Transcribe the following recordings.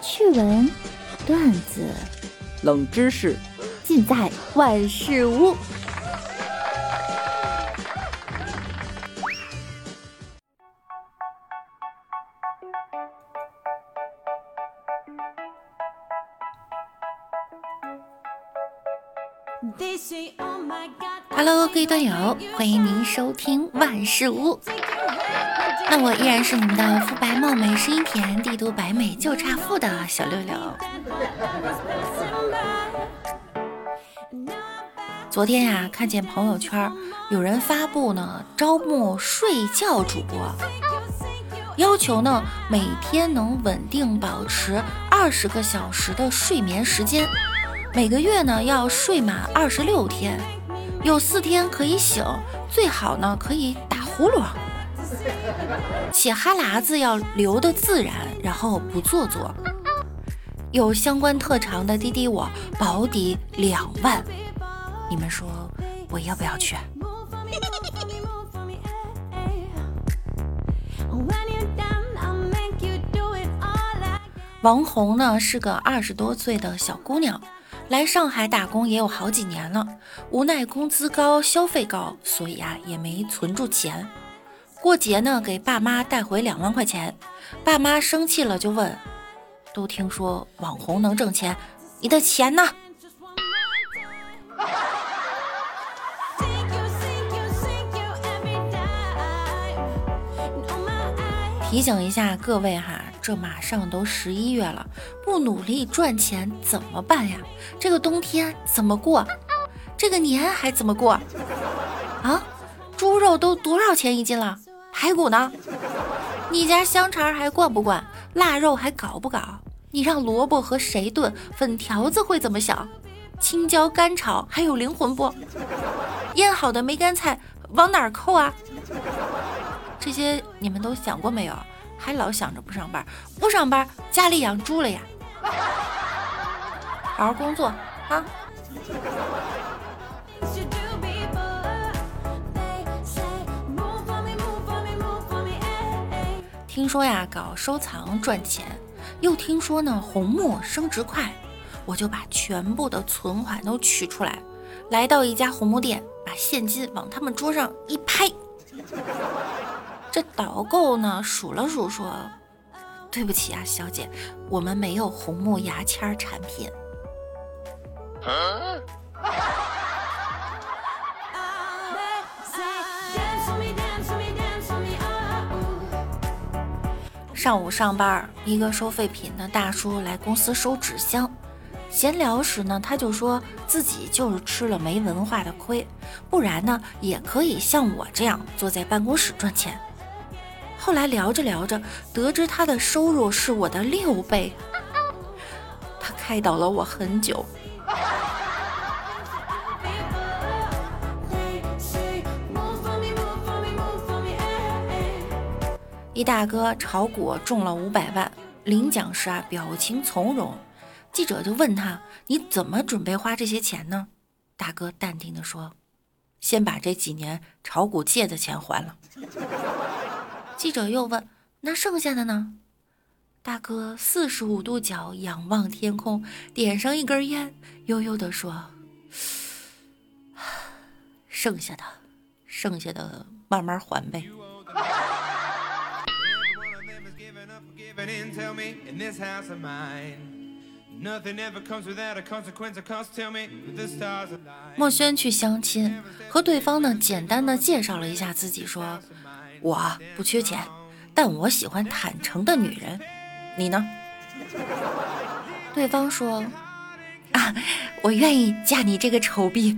趣闻、段子、冷知识，尽在万事屋。Hello，各位段友，欢迎您收听万事屋。那我依然是你们的肤白貌美、声音甜、帝都白美就差富的小六六。昨天呀，看见朋友圈有人发布呢，招募睡觉主播，要求呢每天能稳定保持二十个小时的睡眠时间，每个月呢要睡满二十六天，有四天可以醒，最好呢可以打呼噜。写哈喇子要流的自然，然后不做作。有相关特长的滴滴我保底两万，你们说我要不要去？王红呢是个二十多岁的小姑娘，来上海打工也有好几年了，无奈工资高消费高，所以啊也没存住钱。过节呢，给爸妈带回两万块钱，爸妈生气了就问：“都听说网红能挣钱，你的钱呢？”提醒一下各位哈，这马上都十一月了，不努力赚钱怎么办呀？这个冬天怎么过？这个年还怎么过？啊？猪肉都多少钱一斤了？排骨呢？你家香肠还灌不灌？腊肉还搞不搞？你让萝卜和谁炖？粉条子会怎么想？青椒干炒还有灵魂不？腌好的梅干菜往哪儿扣啊？这些你们都想过没有？还老想着不上班，不上班家里养猪了呀？好好工作啊！听说呀，搞收藏赚钱，又听说呢红木升值快，我就把全部的存款都取出来，来到一家红木店，把现金往他们桌上一拍。这导购呢数了数，说：“对不起啊，小姐，我们没有红木牙签产品。”上午上班，一个收废品的大叔来公司收纸箱。闲聊时呢，他就说自己就是吃了没文化的亏，不然呢也可以像我这样坐在办公室赚钱。后来聊着聊着，得知他的收入是我的六倍，他开导了我很久。一大哥炒股中了五百万，领奖时啊表情从容。记者就问他：“你怎么准备花这些钱呢？”大哥淡定地说：“先把这几年炒股借的钱还了。”记者又问：“那剩下的呢？”大哥四十五度角仰望天空，点上一根烟，悠悠地说：“ 剩下的，剩下的慢慢还呗。”莫轩去相亲，和对方呢简单的介绍了一下自己，说：“我不缺钱，但我喜欢坦诚的女人。你呢？”对方说：“啊，我愿意嫁你这个丑逼。”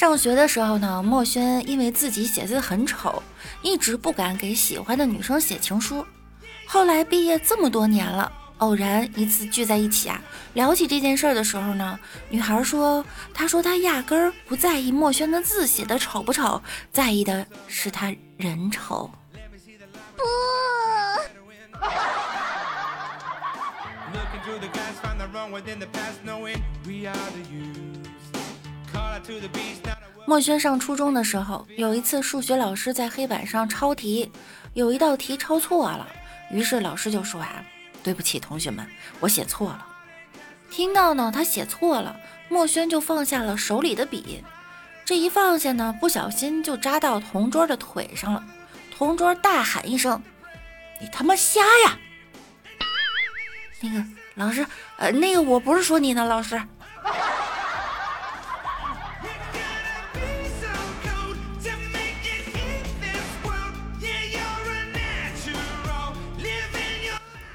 上学的时候呢，墨轩因为自己写字很丑，一直不敢给喜欢的女生写情书。后来毕业这么多年了，偶然一次聚在一起啊，聊起这件事儿的时候呢，女孩说：“她说她压根儿不在意墨轩的字写的丑不丑，在意的是他人丑。”不。墨轩上初中的时候，有一次数学老师在黑板上抄题，有一道题抄错了，于是老师就说啊：“对不起，同学们，我写错了。”听到呢，他写错了，墨轩就放下了手里的笔，这一放下呢，不小心就扎到同桌的腿上了，同桌大喊一声：“你他妈瞎呀！”那个老师，呃，那个我不是说你呢，老师。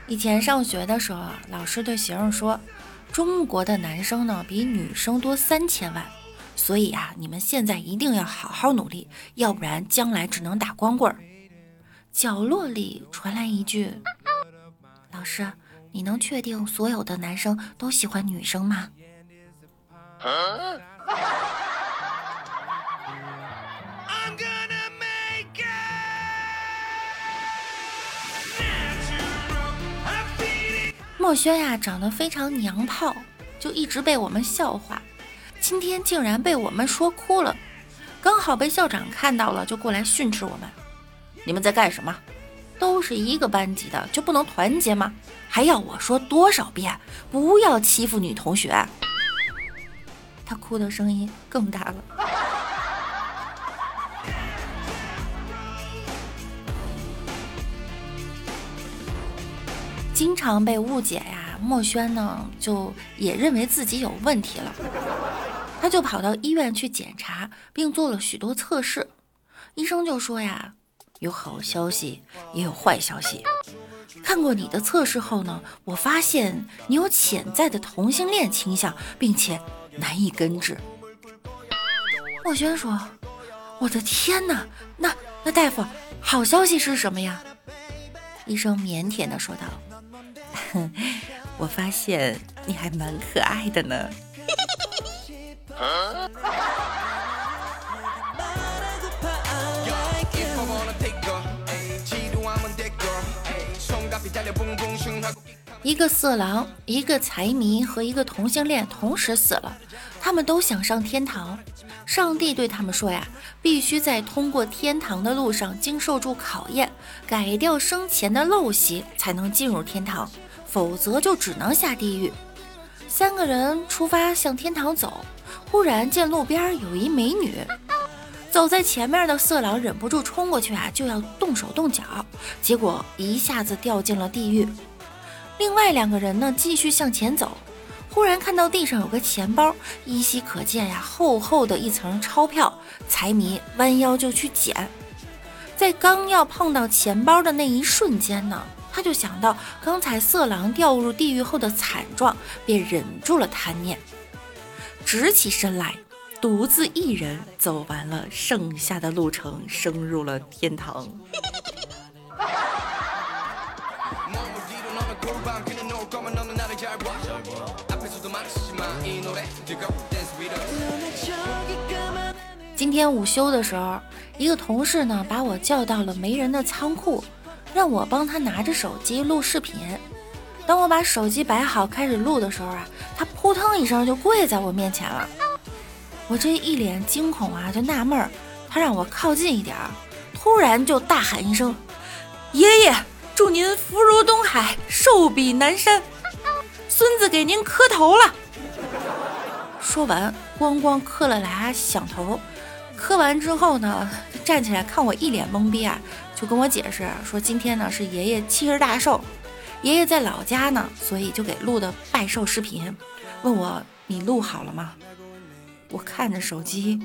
以前上学的时候啊，老师对学生说：“中国的男生呢比女生多三千万，所以啊，你们现在一定要好好努力，要不然将来只能打光棍。”角落里传来一句：“老师，你能确定所有的男生都喜欢女生吗？”墨轩呀，长得非常娘炮，就一直被我们笑话。今天竟然被我们说哭了，刚好被校长看到了，就过来训斥我们：“你们在干什么？都是一个班级的，就不能团结吗？还要我说多少遍，不要欺负女同学？”他哭的声音更大了。经常被误解呀，墨轩呢就也认为自己有问题了，他就跑到医院去检查，并做了许多测试。医生就说呀，有好消息，也有坏消息。看过你的测试后呢，我发现你有潜在的同性恋倾向，并且难以根治。墨轩说：“我的天哪，那那大夫，好消息是什么呀？”医生腼腆地说道。我发现你还蛮可爱的呢。一个色狼，一个财迷和一个同性恋同时死了，他们都想上天堂。上帝对他们说呀，必须在通过天堂的路上经受住考验，改掉生前的陋习，才能进入天堂。否则就只能下地狱。三个人出发向天堂走，忽然见路边有一美女，走在前面的色狼忍不住冲过去啊，就要动手动脚，结果一下子掉进了地狱。另外两个人呢，继续向前走，忽然看到地上有个钱包，依稀可见呀，厚厚的一层钞票。财迷弯腰就去捡，在刚要碰到钱包的那一瞬间呢。他就想到刚才色狼掉入地狱后的惨状，便忍住了贪念，直起身来，独自一人走完了剩下的路程，升入了天堂。今天午休的时候，一个同事呢把我叫到了没人的仓库。让我帮他拿着手机录视频。等我把手机摆好开始录的时候啊，他扑腾一声就跪在我面前了。我这一脸惊恐啊，就纳闷儿。他让我靠近一点儿，突然就大喊一声：“爷爷，祝您福如东海，寿比南山，孙子给您磕头了。”说完，咣咣磕了俩响头。磕完之后呢，站起来看我一脸懵逼啊。就跟我解释说，今天呢是爷爷七十大寿，爷爷在老家呢，所以就给录的拜寿视频。问我你录好了吗？我看着手机，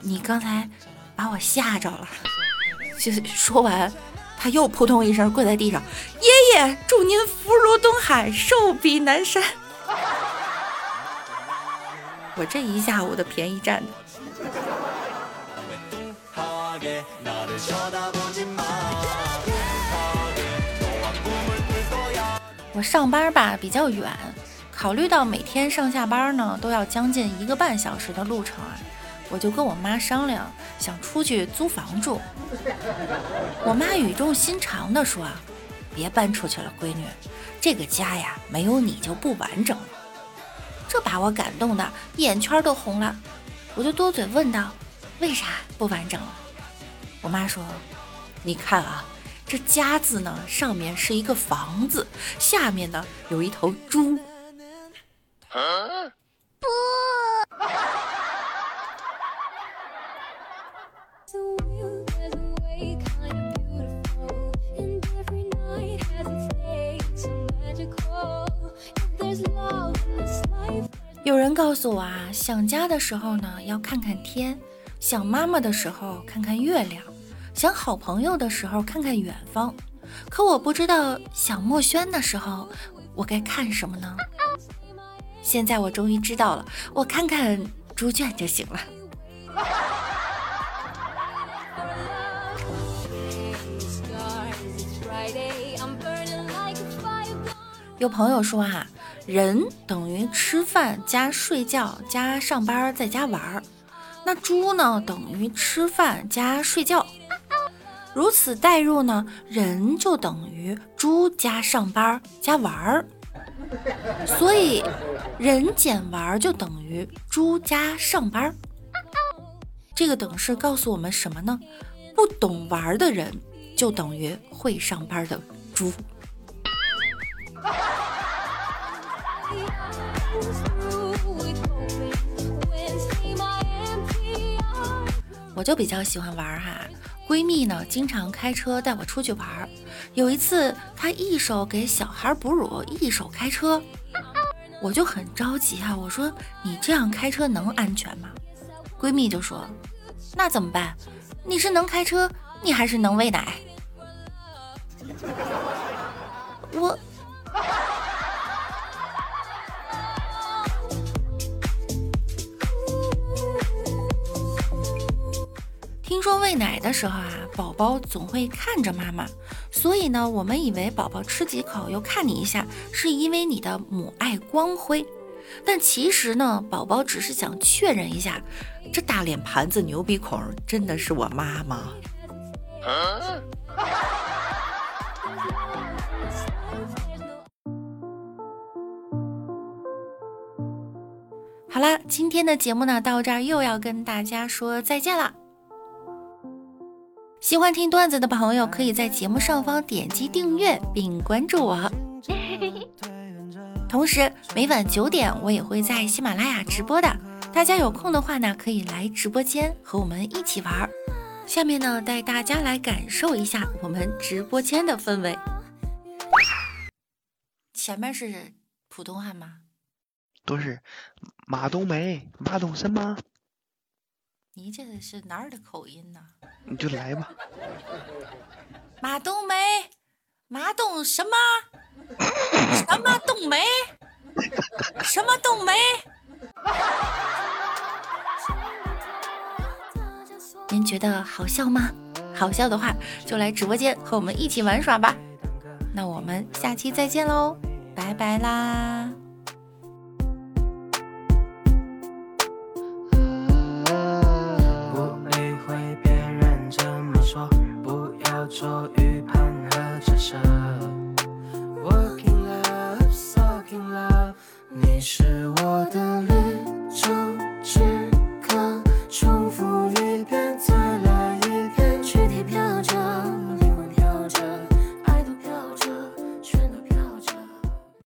你刚才把我吓着了。就说完，他又扑通一声跪在地上，爷爷祝您福如东海，寿比南山。我这一下午的便宜占的。上班吧比较远，考虑到每天上下班呢都要将近一个半小时的路程啊，我就跟我妈商量，想出去租房住。我妈语重心长地说：“别搬出去了，闺女，这个家呀，没有你就不完整了。这把我感动的眼圈都红了，我就多嘴问道：“为啥不完整了？”我妈说：“你看啊，这家字呢，上面是一个房子，下面呢有一头猪。”不。有人告诉我啊，想家的时候呢，要看看天；想妈妈的时候，看看月亮；想好朋友的时候，看看远方。可我不知道想墨轩的时候，我该看什么呢？现在我终于知道了，我看看猪圈就行了。有朋友说啊。人等于吃饭加睡觉加上班再加玩儿，那猪呢等于吃饭加睡觉，如此代入呢，人就等于猪加上班加玩儿，所以人减玩儿就等于猪加上班儿。这个等式告诉我们什么呢？不懂玩儿的人就等于会上班的猪。我就比较喜欢玩哈，闺蜜呢经常开车带我出去玩儿。有一次，她一手给小孩哺乳，一手开车，我就很着急啊。我说：“你这样开车能安全吗？”闺蜜就说：“那怎么办？你是能开车，你还是能喂奶？”我。听说喂奶的时候啊，宝宝总会看着妈妈，所以呢，我们以为宝宝吃几口又看你一下，是因为你的母爱光辉。但其实呢，宝宝只是想确认一下，这大脸盘子、牛鼻孔真的是我妈吗？好啦，今天的节目呢，到这儿又要跟大家说再见了。喜欢听段子的朋友，可以在节目上方点击订阅并关注我。同时，每晚九点我也会在喜马拉雅直播的，大家有空的话呢，可以来直播间和我们一起玩。下面呢，带大家来感受一下我们直播间的氛围。前面是普通话吗？都是马冬梅，马冬什么？你这是哪儿的口音呢？你就来吧。马冬梅，马冬什么？什么冬梅？什么冬梅？您觉得好笑吗？好笑的话，就来直播间和我们一起玩耍吧。那我们下期再见喽，拜拜啦。